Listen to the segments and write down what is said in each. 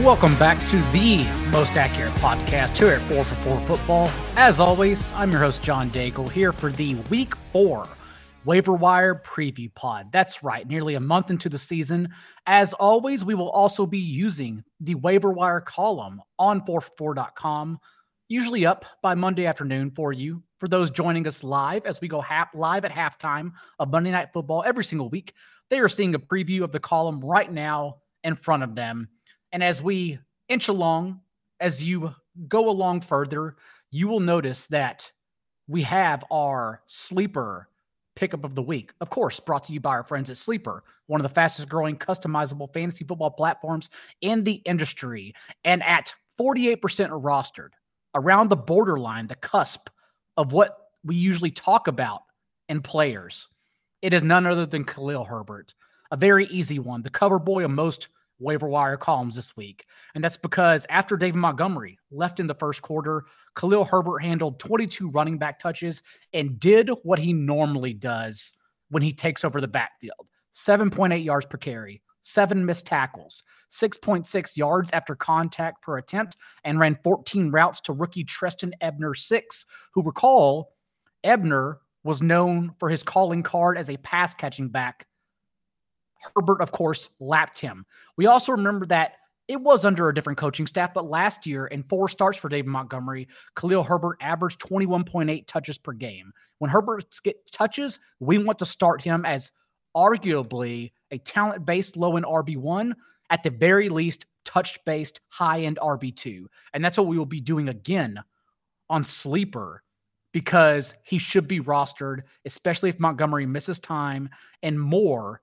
Welcome back to the most accurate podcast here at 4 for 4 Football. As always, I'm your host, John Daigle, here for the week four waiver wire preview pod. That's right, nearly a month into the season. As always, we will also be using the waiver wire column on 4for4.com, usually up by Monday afternoon for you. For those joining us live as we go live at halftime of Monday Night Football every single week, they are seeing a preview of the column right now in front of them. And as we inch along, as you go along further, you will notice that we have our sleeper pickup of the week. Of course, brought to you by our friends at Sleeper, one of the fastest growing customizable fantasy football platforms in the industry. And at 48% rostered, around the borderline, the cusp of what we usually talk about in players, it is none other than Khalil Herbert. A very easy one, the cover boy of most waiver wire columns this week. And that's because after David Montgomery left in the first quarter, Khalil Herbert handled 22 running back touches and did what he normally does when he takes over the backfield 7.8 yards per carry, seven missed tackles, 6.6 yards after contact per attempt, and ran 14 routes to rookie Trestan Ebner, six, who recall Ebner was known for his calling card as a pass catching back Herbert, of course, lapped him. We also remember that it was under a different coaching staff, but last year in four starts for David Montgomery, Khalil Herbert averaged 21.8 touches per game. When Herbert gets touches, we want to start him as arguably a talent based low end RB1, at the very least, touch based high end RB2. And that's what we will be doing again on Sleeper because he should be rostered, especially if Montgomery misses time and more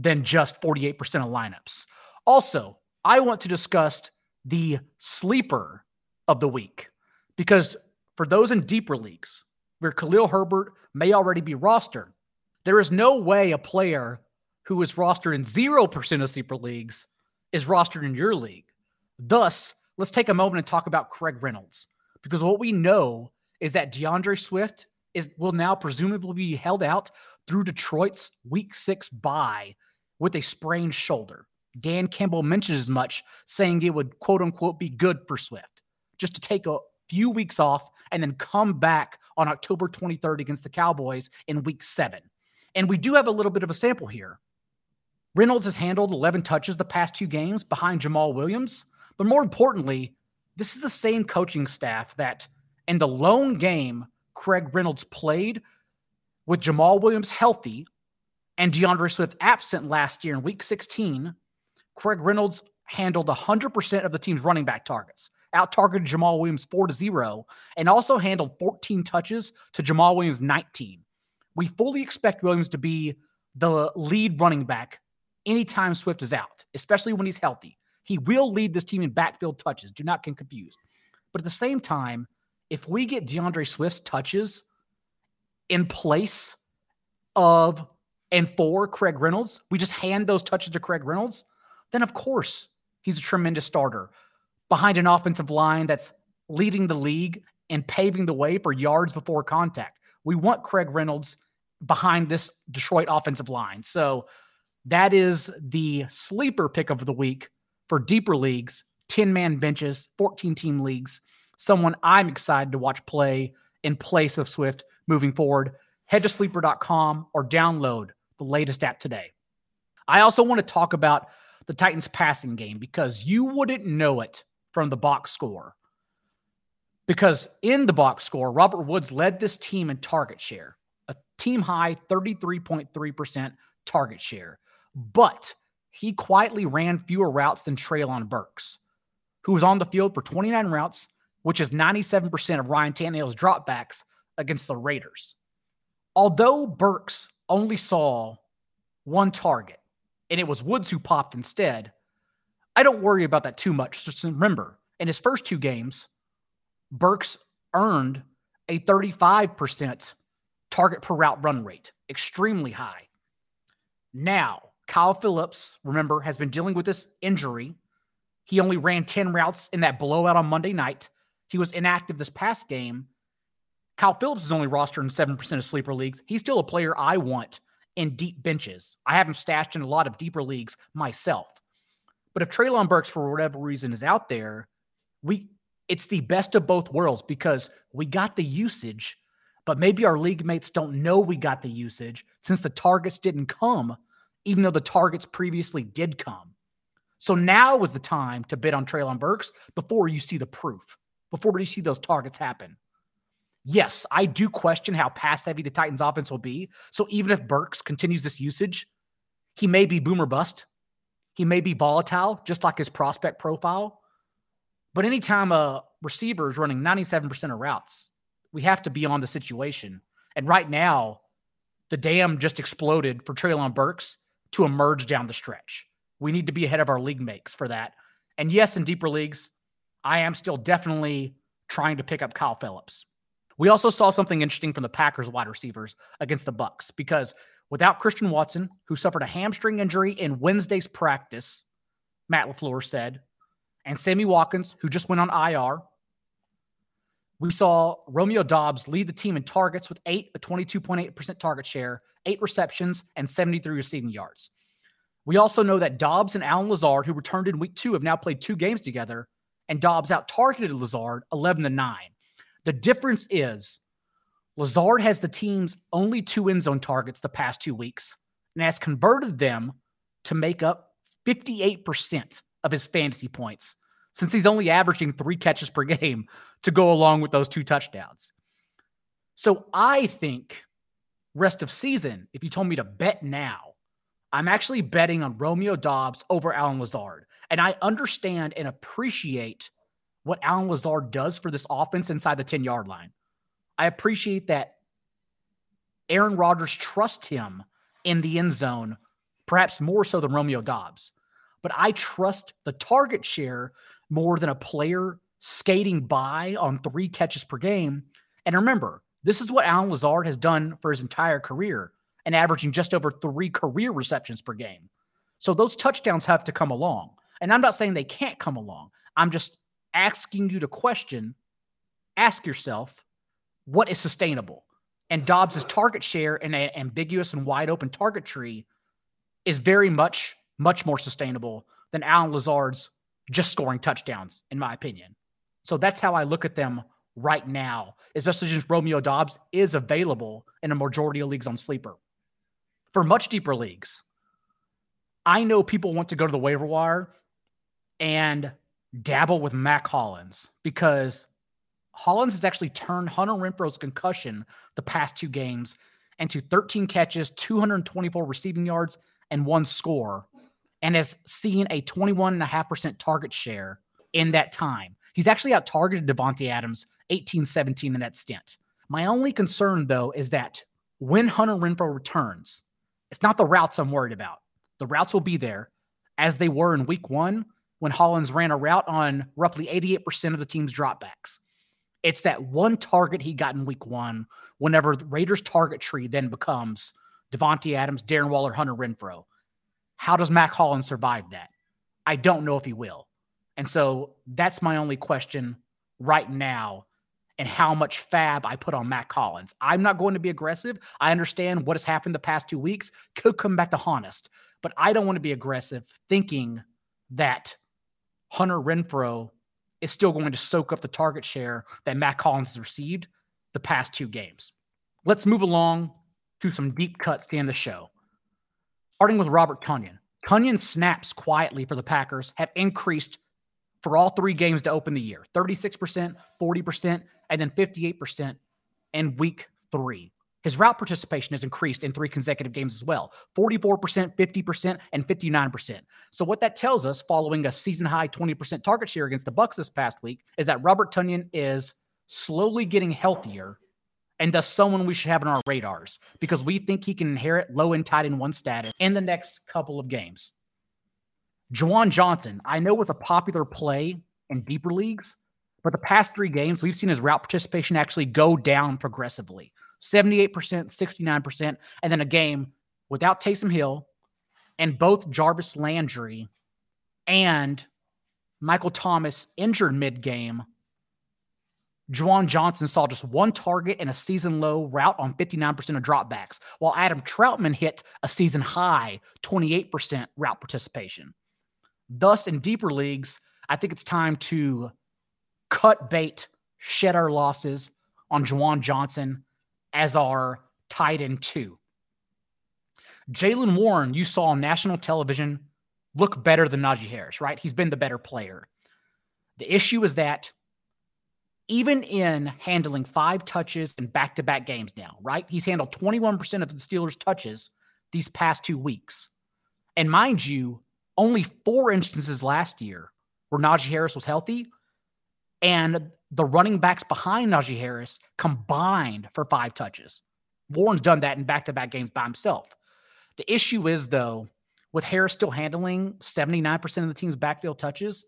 than just 48% of lineups. Also, I want to discuss the sleeper of the week because for those in deeper leagues where Khalil Herbert may already be rostered, there is no way a player who is rostered in 0% of sleeper leagues is rostered in your league. Thus, let's take a moment and talk about Craig Reynolds because what we know is that D'Andre Swift is will now presumably be held out through Detroit's week 6 bye with a sprained shoulder. Dan Campbell mentioned as much, saying it would quote unquote be good for Swift just to take a few weeks off and then come back on October 23rd against the Cowboys in week seven. And we do have a little bit of a sample here. Reynolds has handled 11 touches the past two games behind Jamaal Williams. But more importantly, this is the same coaching staff that in the lone game Craig Reynolds played with Jamaal Williams healthy and D'Andre Swift absent last year in week 16, Craig Reynolds handled 100% of the team's running back targets, out targeted Jamaal Williams 4 to 0, and also handled 14 touches to Jamaal Williams 19. We fully expect Williams to be the lead running back anytime Swift is out, especially when he's healthy. He will lead this team in backfield touches. Do not get confused. But at the same time, if we get D'Andre Swift's touches in place of and for Craig Reynolds, we just hand those touches to Craig Reynolds, then of course he's a tremendous starter behind an offensive line that's leading the league and paving the way for yards before contact. We want Craig Reynolds behind this Detroit offensive line. So that is the sleeper pick of the week for deeper leagues, 10 man benches, 14 team leagues. Someone I'm excited to watch play in place of Swift moving forward. Head to sleeper.com or download the latest app today. I also want to talk about the Titans passing game because you wouldn't know it from the box score. Because in the box score, Robert Woods led this team in target share, a team high 33.3% target share. But he quietly ran fewer routes than Treylon Burks, who was on the field for 29 routes, which is 97% of Ryan Tannehill's dropbacks against the Raiders. Although Burks only saw one target, and it was Woods who popped instead. I don't worry about that too much. Just remember, in his first two games, Burks earned a 35% target per route run rate, extremely high. Now, Kyle Phillips, remember, has been dealing with this injury. He only ran 10 routes in that blowout on Monday night. He was inactive this past game. Kyle Phillips is only rostered in 7% of sleeper leagues. He's still a player I want in deep benches. I have him stashed in a lot of deeper leagues myself. But if Treylon Burks, for whatever reason, is out there, we it's the best of both worlds because we got the usage, but maybe our league mates don't know we got the usage since the targets didn't come, even though the targets previously did come. So now is the time to bid on Treylon Burks before you see the proof, before you see those targets happen. Yes, I do question how pass heavy the Titans offense will be. So even if Burks continues this usage, he may be boomer bust. He may be volatile, just like his prospect profile. But anytime a receiver is running 97% of routes, we have to be on the situation. And right now, the dam just exploded for Treylon Burks to emerge down the stretch. We need to be ahead of our league makes for that. And yes, in deeper leagues, I am still definitely trying to pick up Kyle Phillips. We also saw something interesting from the Packers wide receivers against the Bucs because without Christian Watson, who suffered a hamstring injury in Wednesday's practice, Matt LaFleur said, and Sammy Watkins, who just went on IR, we saw Romeo Doubs lead the team in targets with eight, a 22.8% target share, eight receptions, and 73 receiving yards. We also know that Doubs and Allen Lazard, who returned in week two, have now played two games together, and Doubs out targeted Lazard 11 to 9. The difference is Lazard has the team's only two end zone targets the past two weeks and has converted them to make up 58% of his fantasy points since he's only averaging three catches per game to go along with those two touchdowns. So I think rest of season, if you told me to bet now, I'm actually betting on Romeo Doubs over Allen Lazard. And I understand and appreciate what Allen Lazard does for this offense inside the 10 yard line. I appreciate that Aaron Rodgers trusts him in the end zone, perhaps more so than Romeo Doubs. But I trust the target share more than a player skating by on three catches per game. And remember, this is what Allen Lazard has done for his entire career and averaging just over three career receptions per game. So those touchdowns have to come along. And I'm not saying they can't come along. I'm just asking you to question, ask yourself, what is sustainable? And Doubs's target share in an ambiguous and wide open target tree is very much, much more sustainable than Allen Lazard's just scoring touchdowns, in my opinion. So that's how I look at them right now, especially since Romeo Doubs is available in a majority of leagues on sleeper. For much deeper leagues, I know people want to go to the waiver wire and dabble with Mack Hollins because Hollins has actually turned Hunter Renfrow's concussion the past two games into 13 catches, 224 receiving yards, and one score, and has seen a 21.5% target share in that time. He's actually out targeted Davante Adams 18 17 in that stint. My only concern, though, is that when Hunter Renfrow returns, it's not the routes I'm worried about. The routes will be there as they were in week one when Hollins ran a route on roughly 88% of the team's dropbacks. It's that one target he got in week one, whenever the Raiders' target tree then becomes Davante Adams, Darren Waller, Hunter Renfrow. How does Mack Hollins survive that? I don't know if he will. And so that's my only question right now and how much FAAB I put on Mack Hollins. I'm not going to be aggressive. I understand what has happened the past two weeks could come back to honest, but I don't want to be aggressive thinking that Hunter Renfrow is still going to soak up the target share that Mack Hollins has received the past two games. Let's move along to some deep cuts to end the show. Starting with Robert Tonyan. Tonyan snaps quietly for the Packers have increased for all three games to open the year 36%, 40%, and then 58% in week three. His route participation has increased in three consecutive games as well 44%, 50%, and 59%. So, what that tells us, following a season high 20% target share against the Bucs this past week, is that Robert Tonyan is slowly getting healthier and thus someone we should have on our radars because we think he can inherit low and tight in one status in the next couple of games. Juwan Johnson, I know it's a popular play in deeper leagues, but the past three games, we've seen his route participation actually go down progressively. 78%, 69%, and then a game without Taysom Hill and both Jarvis Landry and Michael Thomas injured mid game. Juwan Johnson saw just one target and a season low route on 59% of dropbacks, while Adam Trautman hit a season high 28% route participation. Thus, in deeper leagues, I think it's time to cut bait, shed our losses on Juwan Johnson as our tight end two. Jaylen Warren, you saw on national television, look better than Najee Harris, right? He's been the better player. The issue is that even in handling five touches in back to back games now, right? He's handled 21% of the Steelers' touches these past two weeks. And mind you, only four instances last year where Najee Harris was healthy, and the running backs behind Najee Harris combined for five touches. Warren's done that in back to back games by himself. The issue is, though, with Harris still handling 79% of the team's backfield touches,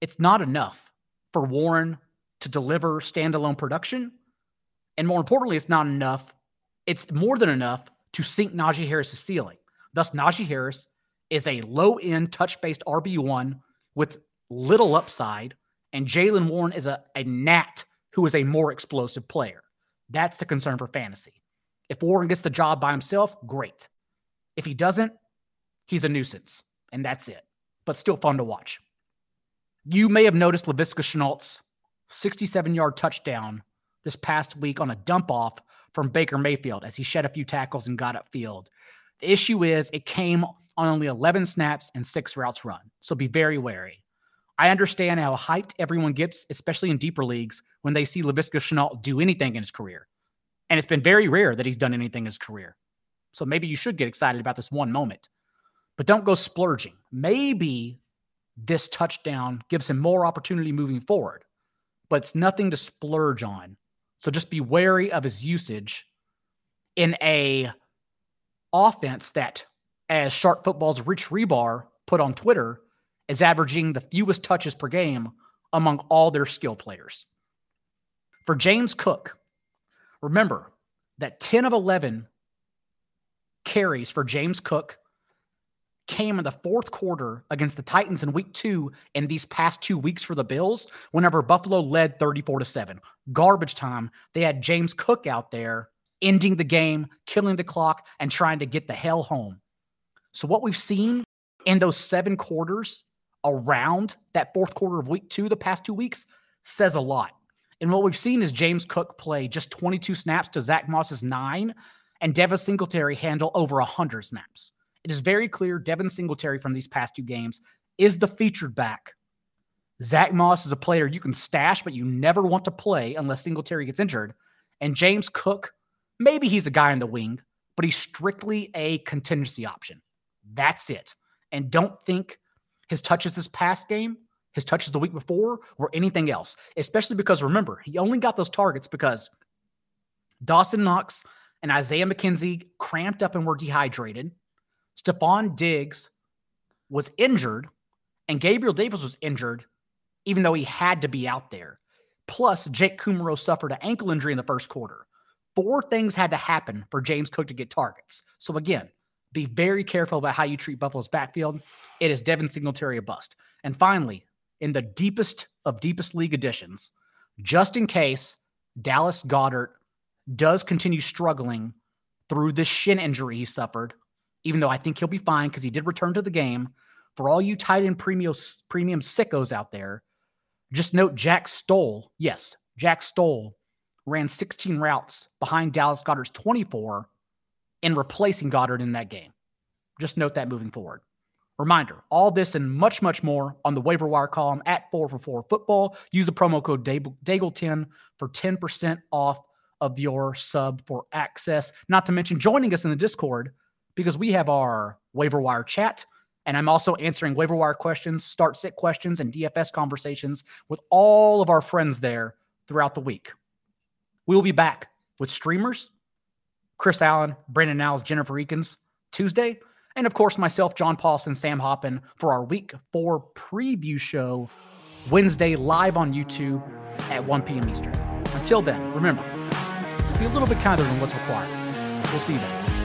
it's not enough for Warren to deliver standalone production. And more importantly, it's not enough. It's more than enough to sink Najee Harris's ceiling. Thus, Najee Harris is a low end touch based RB1 with little upside, and Jaylen Warren is a, a gnat who is a more explosive player. That's the concern for fantasy. If Warren gets the job by himself, great. If he doesn't, he's a nuisance, and that's it. But still fun to watch. You may have noticed Laviska Shenault's 67 yard touchdown this past week on a dump off from Baker Mayfield as he shed a few tackles and got upfield. The issue is it came on only 11 snaps and six routes run. So be very wary. I understand how hyped everyone gets, especially in deeper leagues, when they see Laviska Shenault do anything in his career. And it's been very rare that he's done anything in his career. So maybe you should get excited about this one moment. But don't go splurging. Maybe this touchdown gives him more opportunity moving forward, but it's nothing to splurge on. So just be wary of his usage in a offense that, as Sharp Football's Rich Hribar put on Twitter, is averaging the fewest touches per game among all their skill players. For James Cook, Remember that 10 of 11 carries for James Cook came in the fourth quarter against the Titans in week two and these past two weeks for the Bills, whenever Buffalo led 34 to 7. Garbage time. They had James Cook out there ending the game, killing the clock, and trying to get the hell home. So, what we've seen in those seven quarters around that fourth quarter of week two, the past two weeks, says a lot. And what we've seen is James Cook play just 22 snaps to Zach Moss's nine, and Devin Singletary handle over 100 snaps. It is very clear Devin Singletary from these past two games is the featured back. Zach Moss is a player you can stash, but you never want to play unless Singletary gets injured. And James Cook, maybe he's a guy in the wing, but he's strictly a contingency option. That's it. And don't think his touches this past game his touches the week before or anything else, especially because remember, he only got those targets because Dawson Knox and Isaiah McKenzie cramped up and were dehydrated. Stefon Diggs was injured, and Gabriel Davis was injured, even though he had to be out there. Plus, Jake Kumerow suffered an ankle injury in the first quarter. Four things had to happen for James Cook to get targets. So, again, be very careful about how you treat Buffalo's backfield. It is Devin Singletary a bust. And finally, in the deepest of deepest league additions, just in case Dallas Goedert does continue struggling through this shin injury he suffered, even though I think he'll be fine because he did return to the game. For all you tight end premium, premium sickos out there, just note Jack Stoll. Yes, Jack Stoll ran 16 routes behind Dallas Goedert's 24 in replacing Goedert in that game. Just note that moving forward. Reminder, all this and much, much more on the waiver wire column at 4 for 4 football. Use the promo code Daigle10 for 10% off of your sub for access. Not to mention joining us in the Discord because we have our waiver wire chat. And I'm also answering waiver wire questions, start sit questions, and DFS conversations with all of our friends there throughout the week. We will be back with streamers, Chris Allen, Brandon Niles, Jennifer Eakins, Tuesday and of course, myself, John Paulson, Sam Hoppen for our week four preview show Wednesday live on YouTube at 1 p.m. Eastern. Until then, remember, be a little bit kinder than what's required. We'll see you then.